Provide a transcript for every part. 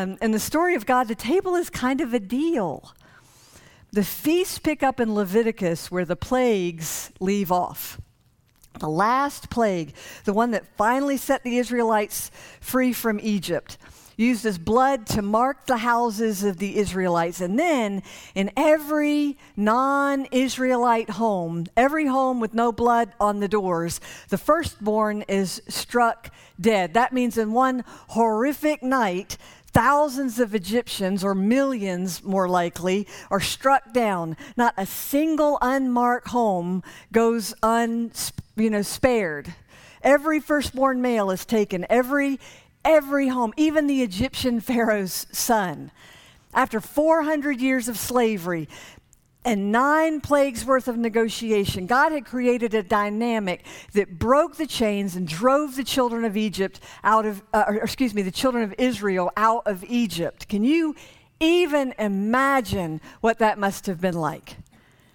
Um, in the story of God, the table is kind of a deal. The feasts pick up in Leviticus where the plagues leave off. The last plague, the one that finally set the Israelites free from Egypt, used as blood to mark the houses of the Israelites. And then in every non Israelite home, every home with no blood on the doors, the firstborn is struck dead. That means in one horrific night, thousands of Egyptians, or millions more likely, are struck down. Not a single unmarked home goes un, you know, spared. Every firstborn male is taken. Every every home, even the Egyptian Pharaoh's son. After 400 years of slavery, and nine plagues worth of negotiation, God had created a dynamic that broke the chains and drove the children of Egypt out of, uh, or, excuse me, the children of Israel out of Egypt. Can you even imagine what that must have been like?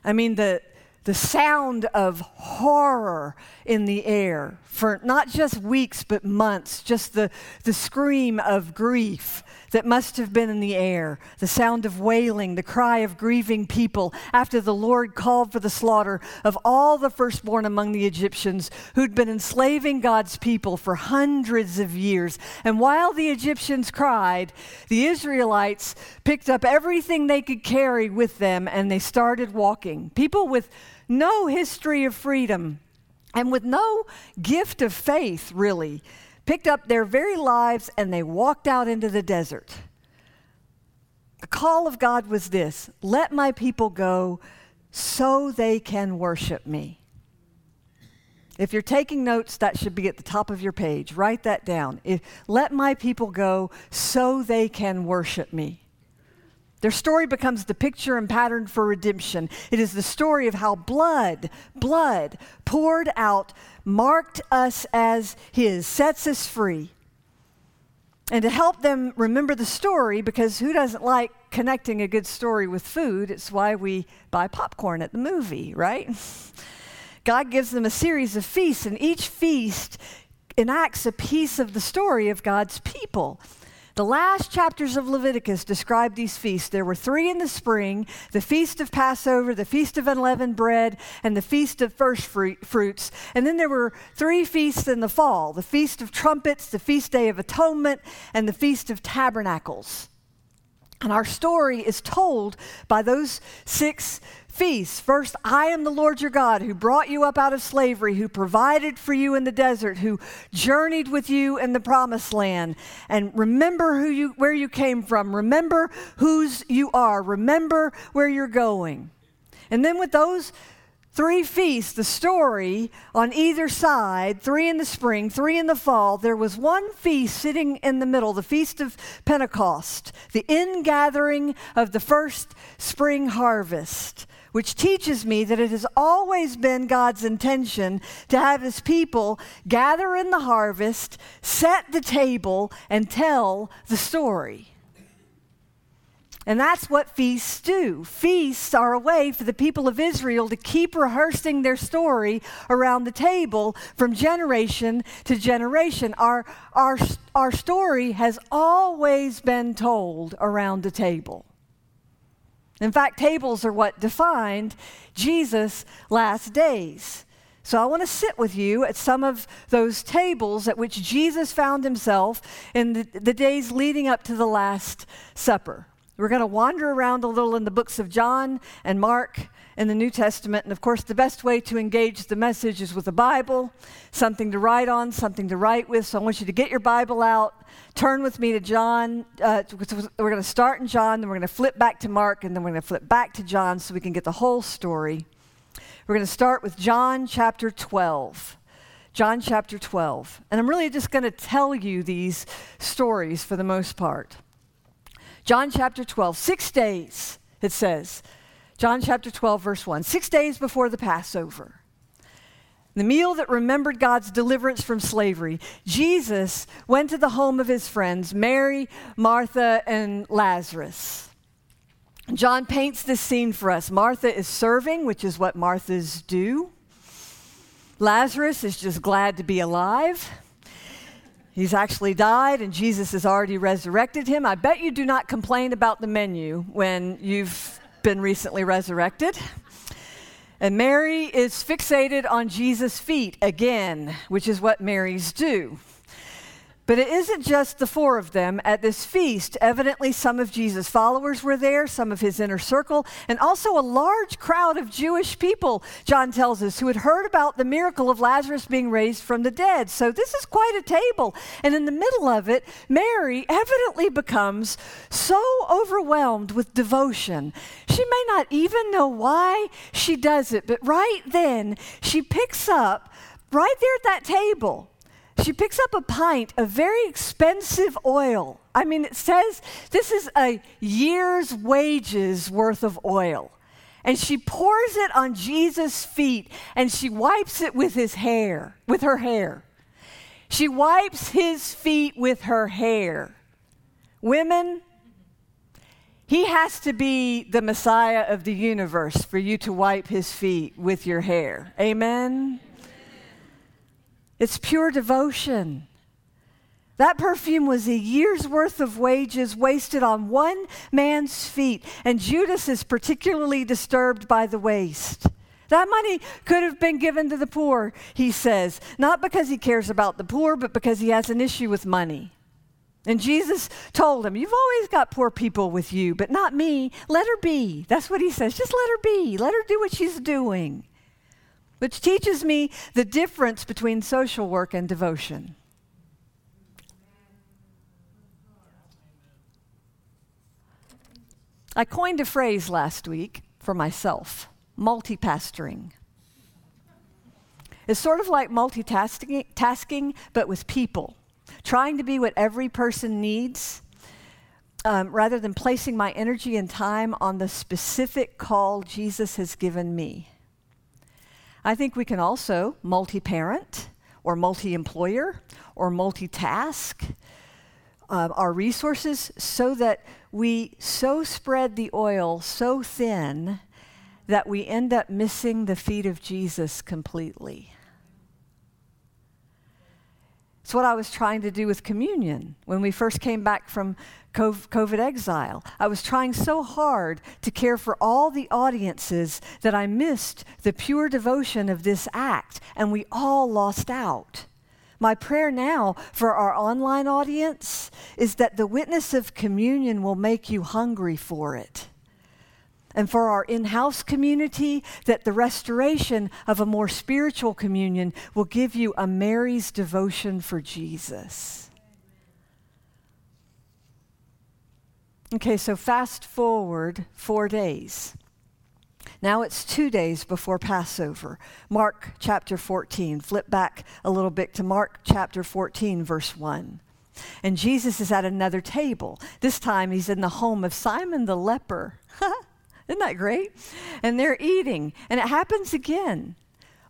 I mean, the, the sound of horror in the air for not just weeks but months, just the, the scream of grief that must have been in the air, the sound of wailing, the cry of grieving people after the Lord called for the slaughter of all the firstborn among the Egyptians who'd been enslaving God's people for hundreds of years. And while the Egyptians cried, the Israelites picked up everything they could carry with them and they started walking. People with no history of freedom and with no gift of faith, really picked up their very lives and they walked out into the desert. The call of God was this let my people go so they can worship me. If you're taking notes, that should be at the top of your page. Write that down. If, let my people go so they can worship me. Their story becomes the picture and pattern for redemption. It is the story of how blood, blood poured out, marked us as His, sets us free. And to help them remember the story, because who doesn't like connecting a good story with food? It's why we buy popcorn at the movie, right? God gives them a series of feasts, and each feast enacts a piece of the story of God's people. The last chapters of Leviticus describe these feasts. There were three in the spring the feast of Passover, the feast of unleavened bread, and the feast of first fruits. And then there were three feasts in the fall the feast of trumpets, the feast day of atonement, and the feast of tabernacles. And our story is told by those six feasts. First, I am the Lord your God who brought you up out of slavery, who provided for you in the desert, who journeyed with you in the promised land. And remember who you where you came from. Remember whose you are. Remember where you're going. And then with those three feasts, the story on either side, three in the spring, three in the fall, there was one feast sitting in the middle, the Feast of Pentecost, the ingathering of the first spring harvest which teaches me that it has always been God's intention to have his people gather in the harvest, set the table, and tell the story. And that's what feasts do. Feasts are a way for the people of Israel to keep rehearsing their story around the table from generation to generation. Our, our, our story has always been told around the table. In fact, tables are what defined Jesus' last days. So I want to sit with you at some of those tables at which Jesus found himself in the, the days leading up to the Last Supper. We're going to wander around a little in the books of John and Mark in the New Testament. And of course, the best way to engage the message is with a Bible, something to write on, something to write with. So I want you to get your Bible out, turn with me to John. Uh, we're going to start in John, then we're going to flip back to Mark, and then we're going to flip back to John so we can get the whole story. We're going to start with John chapter 12. John chapter 12. And I'm really just going to tell you these stories for the most part. John chapter 12. Six days it says, John chapter 12, verse 1, six days before the Passover the meal that remembered God's deliverance from slavery, Jesus went to the home of his friends, Mary, Martha, and Lazarus. John paints this scene for us. Martha is serving, which is what Marthas do. Lazarus is just glad to be alive. He's actually died, and Jesus has already resurrected him. I bet you do not complain about the menu when you've been recently resurrected. And Mary is fixated on Jesus' feet again, which is what Marys do. But it isn't just the four of them at this feast. Evidently, some of Jesus' followers were there, some of his inner circle, and also a large crowd of Jewish people, John tells us, who had heard about the miracle of Lazarus being raised from the dead. So this is quite a table. And in the middle of it, Mary evidently becomes so overwhelmed with devotion. She may not even know why she does it, but right then, she picks up, right there at that table, she picks up a pint of very expensive oil. I mean, it says this is a year's wages worth of oil. And she pours it on Jesus' feet and she wipes it with his hair, with her hair. She wipes his feet with her hair. Women, he has to be the Messiah of the universe for you to wipe his feet with your hair. Amen? It's pure devotion. That perfume was a year's worth of wages wasted on one man's feet, and Judas is particularly disturbed by the waste. That money could have been given to the poor, he says, not because he cares about the poor, but because he has an issue with money. And Jesus told him, You've always got poor people with you, but not me. Let her be. That's what he says. Just let her be. Let her do what she's doing which teaches me the difference between social work and devotion. I coined a phrase last week for myself multipastoring. It's sort of like multitasking, but with people, trying to be what every person needs. Um, rather than placing my energy and time on the specific call Jesus has given me. I think we can also multi parent or multi employer or multitask uh, our resources so that we so spread the oil so thin that we end up missing the feet of Jesus completely. It's what I was trying to do with communion when we first came back from COVID exile. I was trying so hard to care for all the audiences that I missed the pure devotion of this act, and we all lost out. My prayer now for our online audience is that the witness of communion will make you hungry for it and for our in house community, that the restoration of a more spiritual communion will give you a Mary's devotion for Jesus. Okay, so fast forward four days. Now it's two days before Passover. Mark chapter 14. Flip back a little bit to Mark chapter 14, verse 1. And Jesus is at another table. This time he's in the home of Simon the leper. Isn't that great? And they're eating. And it happens again.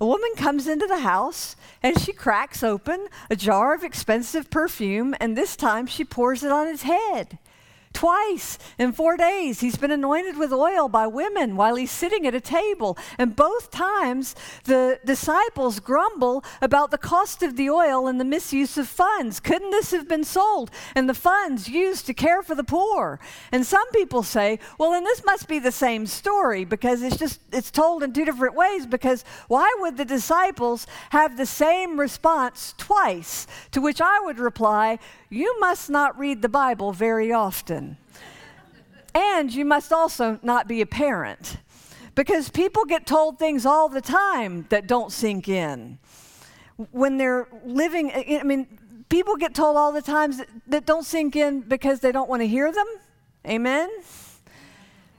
A woman comes into the house and she cracks open a jar of expensive perfume, and this time she pours it on his head. Twice in four days, he's been anointed with oil by women while he's sitting at a table. And both times, the disciples grumble about the cost of the oil and the misuse of funds. Couldn't this have been sold and the funds used to care for the poor? And some people say, well, then this must be the same story because it's just, it's told in two different ways. Because why would the disciples have the same response twice? To which I would reply, you must not read the Bible very often. and you must also not be a parent because people get told things all the time that don't sink in. When they're living, I mean, people get told all the times that, that don't sink in because they don't want to hear them. Amen?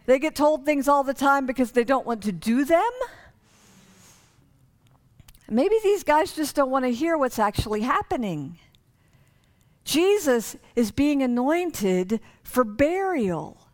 They get told things all the time because they don't want to do them. Maybe these guys just don't want to hear what's actually happening. Jesus is being anointed for burial.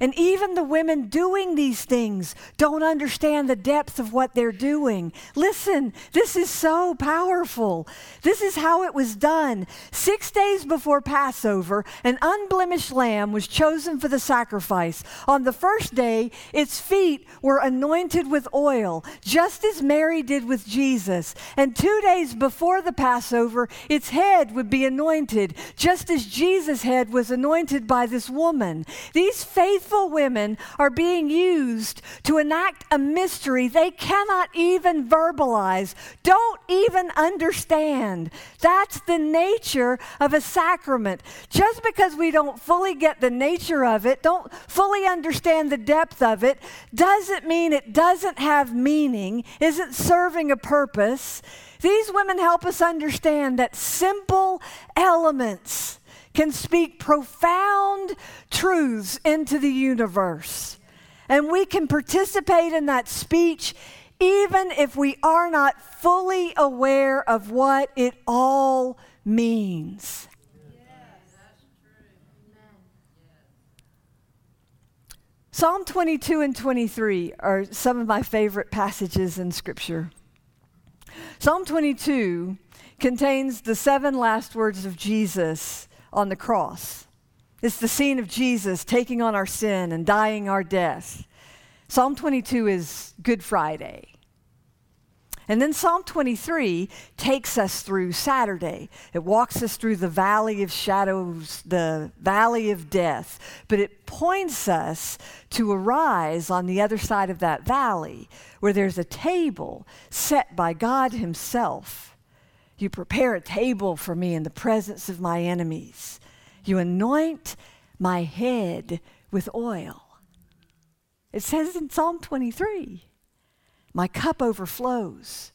And even the women doing these things don't understand the depth of what they're doing. Listen, this is so powerful. This is how it was done. Six days before Passover, an unblemished lamb was chosen for the sacrifice. On the first day, its feet were anointed with oil, just as Mary did with Jesus. And two days before the Passover, its head would be anointed, just as Jesus' head was anointed by this woman. These faithful faithful women are being used to enact a mystery they cannot even verbalize, don't even understand. That's the nature of a sacrament. Just because we don't fully get the nature of it, don't fully understand the depth of it, doesn't mean it doesn't have meaning, isn't serving a purpose. These women help us understand that simple elements can speak profound truths into the universe. And we can participate in that speech even if we are not fully aware of what it all means. Psalm 22 and 23 are some of my favorite passages in Scripture. Psalm 22 contains the seven last words of Jesus on the cross. It's the scene of Jesus taking on our sin and dying our death. Psalm 22 is Good Friday. And then Psalm 23 takes us through Saturday. It walks us through the valley of shadows, the valley of death, but it points us to arise on the other side of that valley where there's a table set by God Himself you prepare a table for me in the presence of my enemies. You anoint my head with oil. It says in Psalm 23, my cup overflows.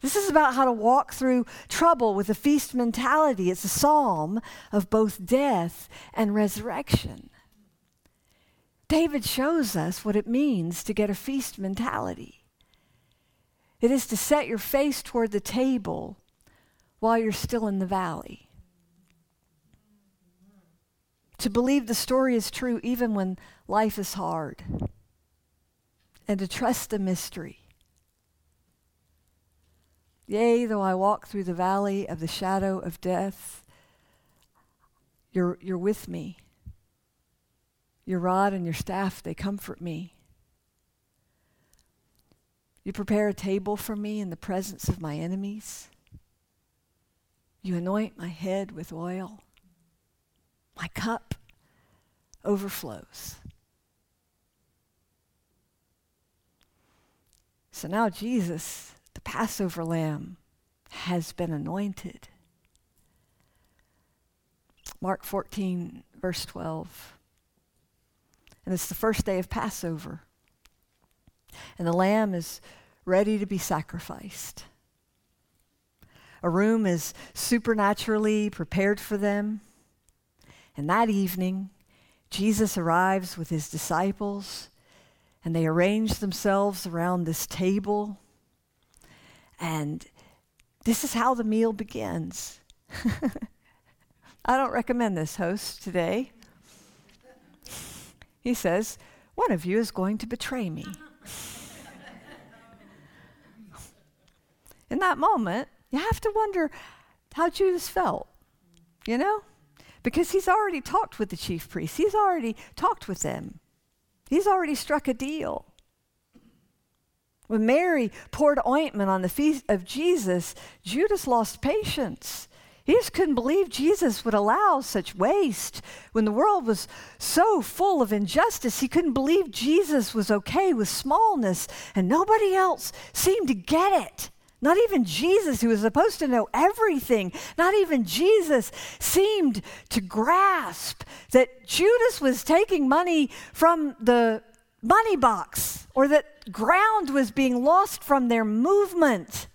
This is about how to walk through trouble with a feast mentality. It's a psalm of both death and resurrection. David shows us what it means to get a feast mentality. It is to set your face toward the table while you're still in the valley. To believe the story is true even when life is hard. And to trust the mystery. Yea, though I walk through the valley of the shadow of death, you're, you're with me. Your rod and your staff, they comfort me. You prepare a table for me in the presence of my enemies. You anoint my head with oil. My cup overflows. So now Jesus, the Passover lamb, has been anointed. Mark 14, verse 12. And it's the first day of Passover. And the lamb is ready to be sacrificed. A room is supernaturally prepared for them. And that evening, Jesus arrives with his disciples, and they arrange themselves around this table. And this is how the meal begins. I don't recommend this host today. He says, One of you is going to betray me. In that moment, you have to wonder how Judas felt, you know? Because he's already talked with the chief priests, he's already talked with them, he's already struck a deal. When Mary poured ointment on the feet of Jesus, Judas lost patience. He just couldn't believe Jesus would allow such waste. When the world was so full of injustice, he couldn't believe Jesus was okay with smallness, and nobody else seemed to get it. Not even Jesus, who was supposed to know everything, not even Jesus seemed to grasp that Judas was taking money from the money box or that ground was being lost from their movement.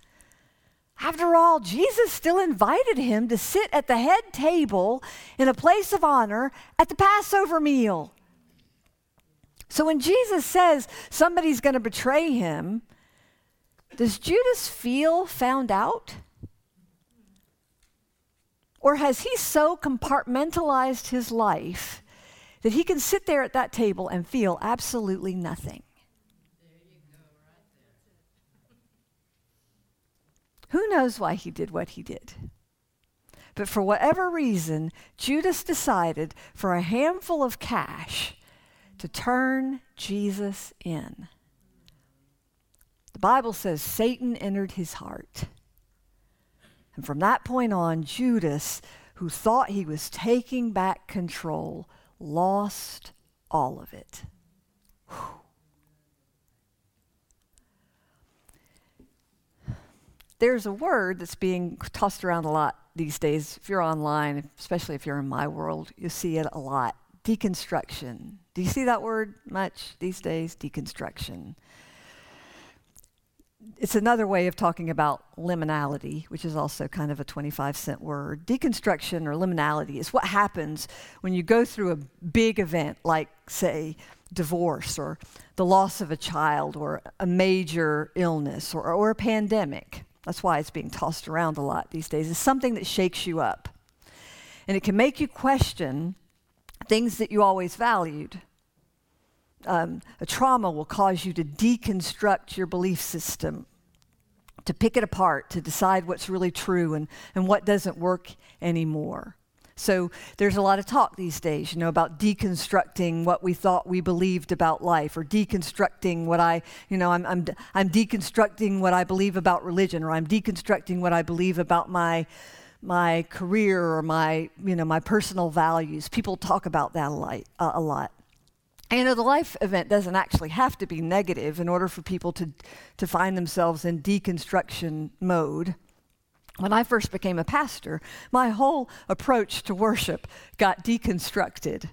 After all, Jesus still invited him to sit at the head table in a place of honor at the Passover meal. So when Jesus says somebody's going to betray him, does Judas feel found out? Or has he so compartmentalized his life that he can sit there at that table and feel absolutely nothing. Who knows why he did what he did? But for whatever reason, Judas decided for a handful of cash to turn Jesus in. The Bible says Satan entered his heart. And from that point on, Judas, who thought he was taking back control, lost all of it. Whew. There's a word that's being tossed around a lot these days. If you're online, especially if you're in my world, you see it a lot. Deconstruction. Do you see that word much these days? Deconstruction it's another way of talking about liminality, which is also kind of a 25 cent word. Deconstruction or liminality is what happens when you go through a big event like, say, divorce or the loss of a child or a major illness or, or a pandemic. That's why it's being tossed around a lot these days. It's something that shakes you up. And it can make you question things that you always valued um, a trauma will cause you to deconstruct your belief system, to pick it apart, to decide what's really true and, and what doesn't work anymore. So there's a lot of talk these days, you know, about deconstructing what we thought we believed about life, or deconstructing what I, you know, I'm, I'm, I'm deconstructing what I believe about religion, or I'm deconstructing what I believe about my, my career or my, you know, my personal values. People talk about that a lot. A lot. And you know, the life event doesn't actually have to be negative in order for people to, to find themselves in deconstruction mode. When I first became a pastor, my whole approach to worship got deconstructed.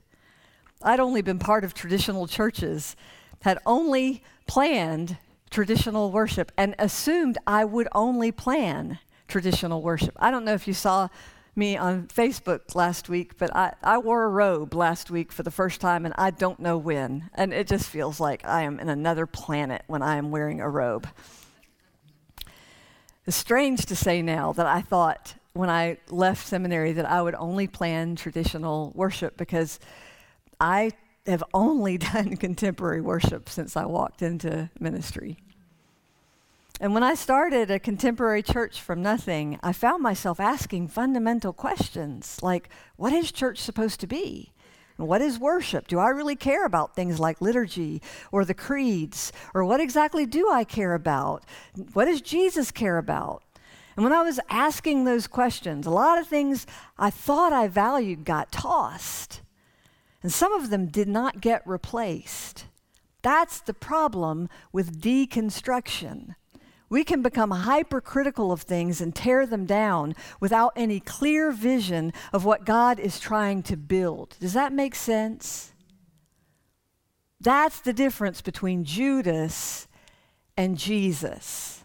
I'd only been part of traditional churches, had only planned traditional worship, and assumed I would only plan traditional worship. I don't know if you saw me on Facebook last week, but I, I wore a robe last week for the first time, and I don't know when. And it just feels like I am in another planet when I am wearing a robe. Strange to say now that I thought when I left seminary that I would only plan traditional worship because I have only done contemporary worship since I walked into ministry. And when I started a contemporary church from nothing, I found myself asking fundamental questions like, what is church supposed to be? What is worship? Do I really care about things like liturgy or the creeds? Or what exactly do I care about? What does Jesus care about? And when I was asking those questions, a lot of things I thought I valued got tossed. And some of them did not get replaced. That's the problem with deconstruction. We can become hypercritical of things and tear them down without any clear vision of what God is trying to build. Does that make sense? That's the difference between Judas and Jesus.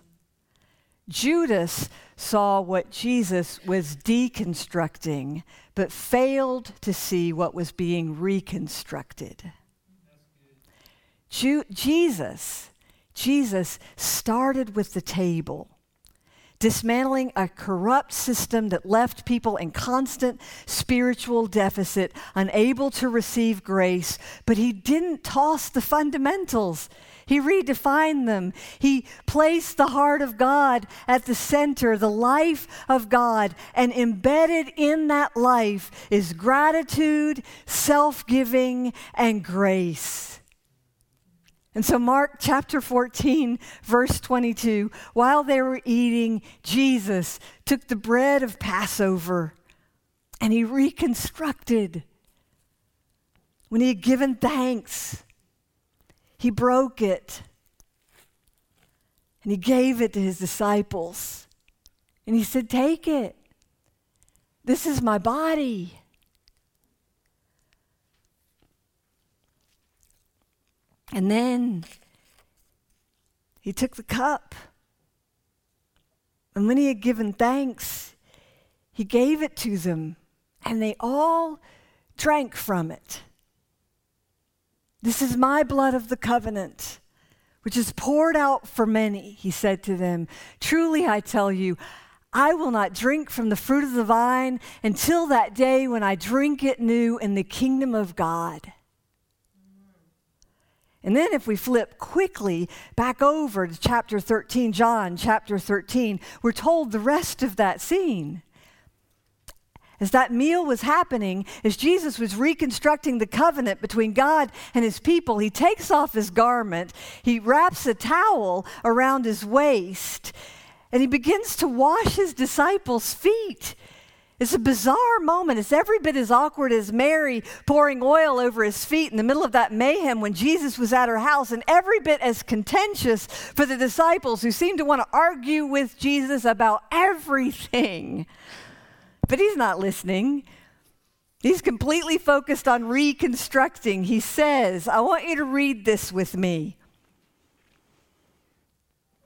Judas saw what Jesus was deconstructing, but failed to see what was being reconstructed. Ju- Jesus Jesus started with the table, dismantling a corrupt system that left people in constant spiritual deficit, unable to receive grace, but he didn't toss the fundamentals. He redefined them. He placed the heart of God at the center, the life of God, and embedded in that life is gratitude, self giving, and grace. And so, Mark chapter 14, verse 22 while they were eating, Jesus took the bread of Passover and he reconstructed. When he had given thanks, he broke it and he gave it to his disciples. And he said, Take it. This is my body. And then he took the cup. And when he had given thanks, he gave it to them, and they all drank from it. This is my blood of the covenant, which is poured out for many, he said to them. Truly, I tell you, I will not drink from the fruit of the vine until that day when I drink it new in the kingdom of God. And then, if we flip quickly back over to chapter 13, John chapter 13, we're told the rest of that scene. As that meal was happening, as Jesus was reconstructing the covenant between God and his people, he takes off his garment, he wraps a towel around his waist, and he begins to wash his disciples' feet. It's a bizarre moment. It's every bit as awkward as Mary pouring oil over his feet in the middle of that mayhem when Jesus was at her house, and every bit as contentious for the disciples who seemed to want to argue with Jesus about everything. But he's not listening. He's completely focused on reconstructing. He says, I want you to read this with me.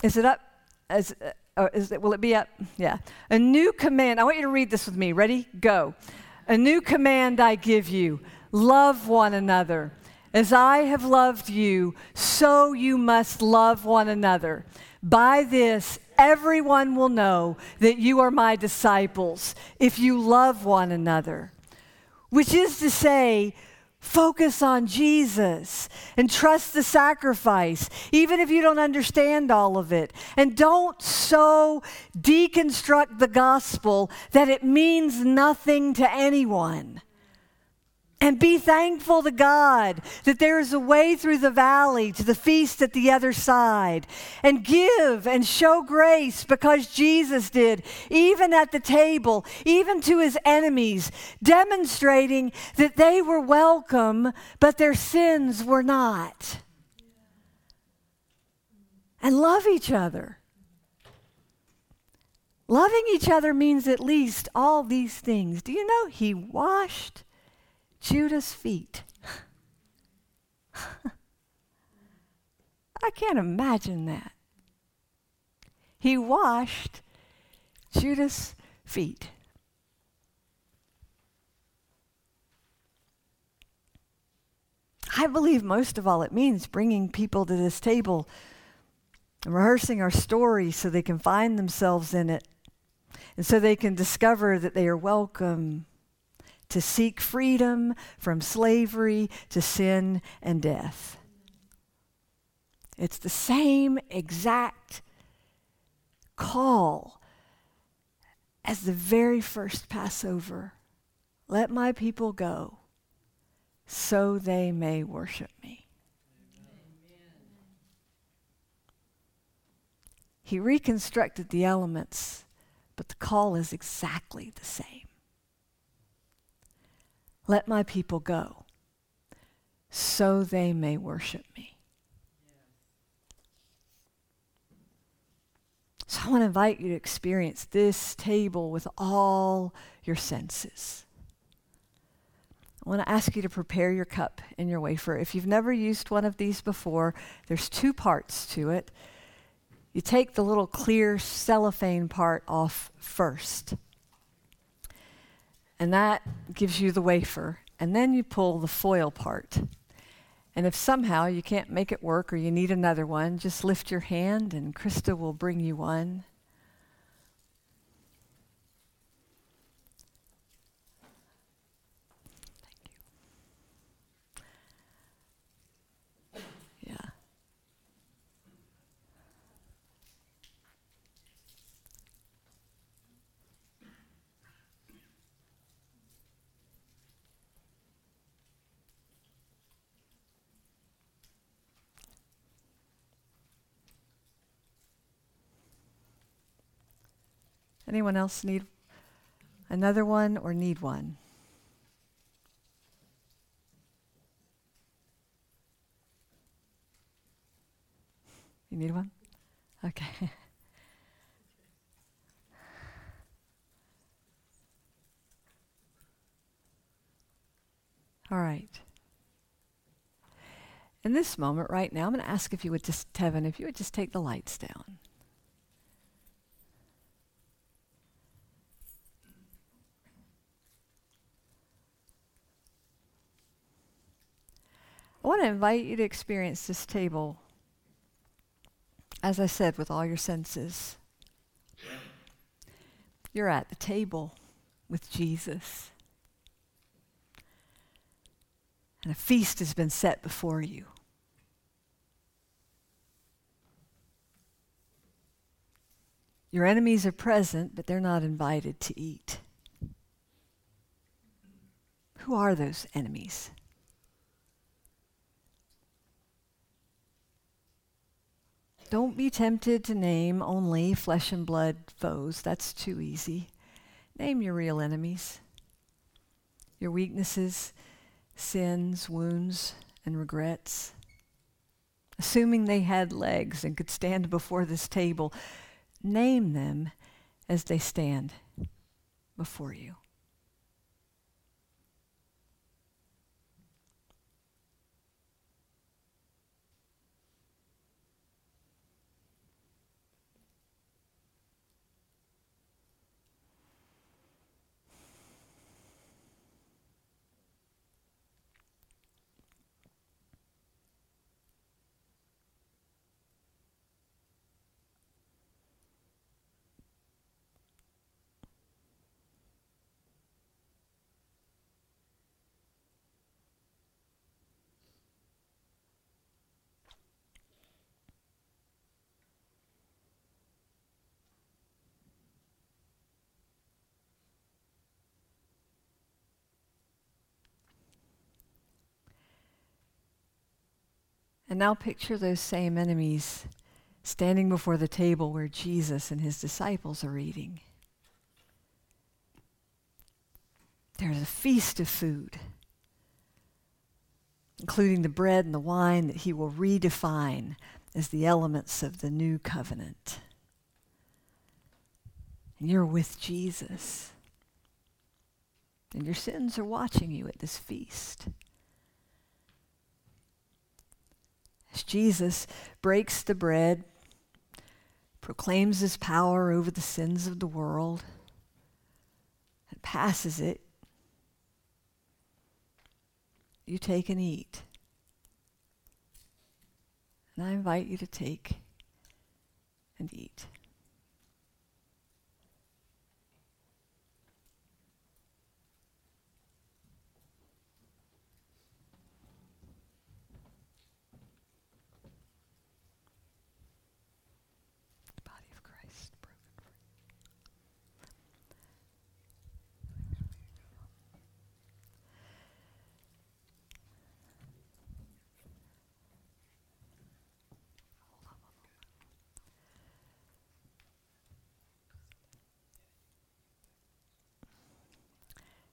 Is it up? Is, uh, is it, will it be up? Yeah. A new command. I want you to read this with me. Ready? Go. A new command I give you love one another. As I have loved you, so you must love one another. By this, everyone will know that you are my disciples if you love one another. Which is to say, focus on Jesus and trust the sacrifice, even if you don't understand all of it. And don't so deconstruct the gospel that it means nothing to anyone. And be thankful to God that there is a way through the valley to the feast at the other side. And give and show grace because Jesus did, even at the table, even to his enemies, demonstrating that they were welcome, but their sins were not. And love each other. Loving each other means at least all these things. Do you know he washed? Judas' feet. I can't imagine that. He washed Judas' feet. I believe most of all it means bringing people to this table and rehearsing our story so they can find themselves in it and so they can discover that they are welcome to seek freedom from slavery to sin and death. It's the same exact call as the very first Passover. Let my people go so they may worship me. He reconstructed the elements, but the call is exactly the same. Let my people go so they may worship me. So I want to invite you to experience this table with all your senses. I want to ask you to prepare your cup and your wafer. If you've never used one of these before, there's two parts to it. You take the little clear cellophane part off first and that gives you the wafer. And then you pull the foil part. And if somehow you can't make it work or you need another one, just lift your hand and Krista will bring you one. Anyone else need another one or need one? You need one? Okay. All right. In this moment right now, I'm going to ask if you would just, Tevin, if you would just take the lights down. want to invite you to experience this table, as I said, with all your senses. You're at the table with Jesus. And a feast has been set before you. Your enemies are present, but they're not invited to eat. Who are those enemies? Don't be tempted to name only flesh and blood foes. That's too easy. Name your real enemies, your weaknesses, sins, wounds, and regrets. Assuming they had legs and could stand before this table, name them as they stand before you. And now picture those same enemies standing before the table where Jesus and his disciples are eating. There's a feast of food, including the bread and the wine that he will redefine as the elements of the new covenant. And you're with Jesus. And your sins are watching you at this feast. As Jesus breaks the bread, proclaims his power over the sins of the world, and passes it, you take and eat. And I invite you to take and eat.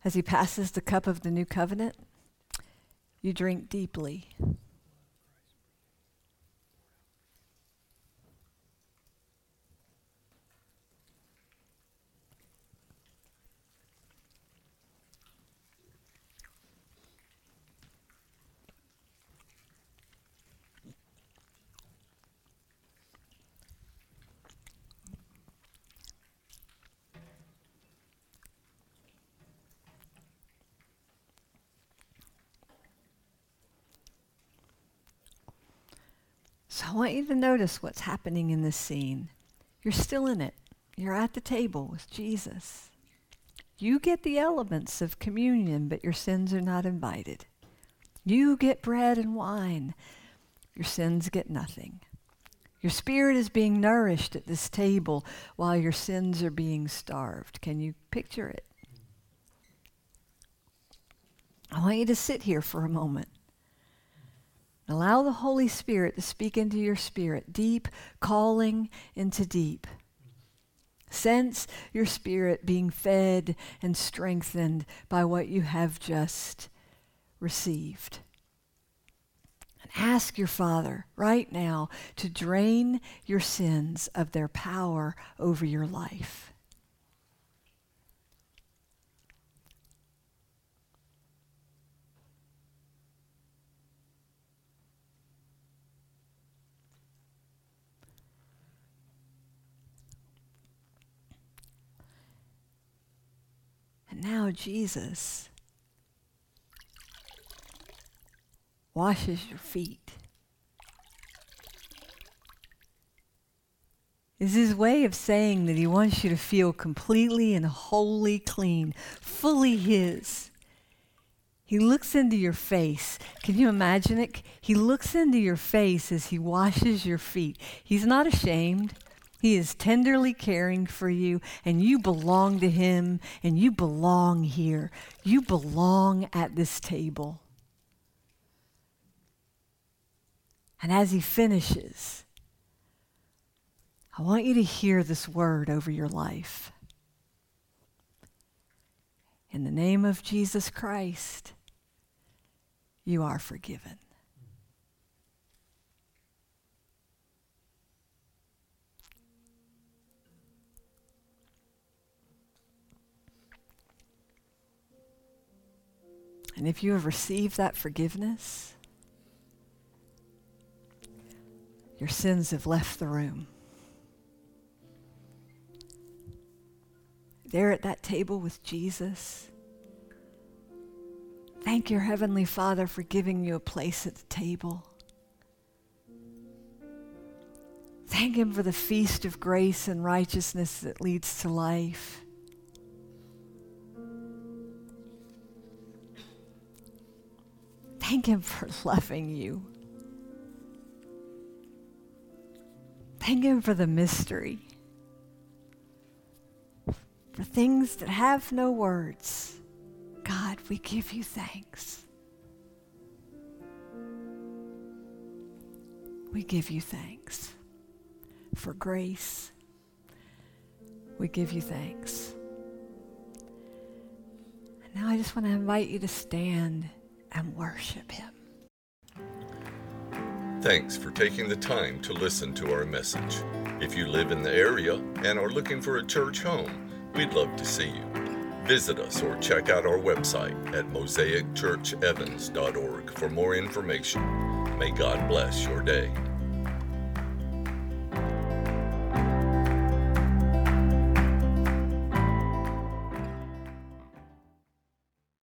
As he passes the cup of the new covenant, you drink deeply. So I want you to notice what's happening in this scene. You're still in it. You're at the table with Jesus. You get the elements of communion, but your sins are not invited. You get bread and wine. Your sins get nothing. Your spirit is being nourished at this table while your sins are being starved. Can you picture it? I want you to sit here for a moment. Allow the Holy Spirit to speak into your spirit, deep calling into deep. Sense your spirit being fed and strengthened by what you have just received. And ask your Father right now to drain your sins of their power over your life. And now Jesus washes your feet. Is his way of saying that he wants you to feel completely and wholly clean, fully his. He looks into your face. Can you imagine it? He looks into your face as he washes your feet. He's not ashamed. He is tenderly caring for you, and you belong to Him, and you belong here. You belong at this table. And as He finishes, I want you to hear this word over your life. In the name of Jesus Christ, you are forgiven. And if you have received that forgiveness, your sins have left the room. There at that table with Jesus, thank your Heavenly Father for giving you a place at the table. Thank Him for the feast of grace and righteousness that leads to life. Thank Him for loving you. Thank Him for the mystery, for things that have no words. God, we give you thanks. We give you thanks for grace. We give you thanks. Now I just want to invite you to stand and worship Him. Thanks for taking the time to listen to our message. If you live in the area and are looking for a church home, we'd love to see you. Visit us or check out our website at mosaicchurchevans.org for more information. May God bless your day.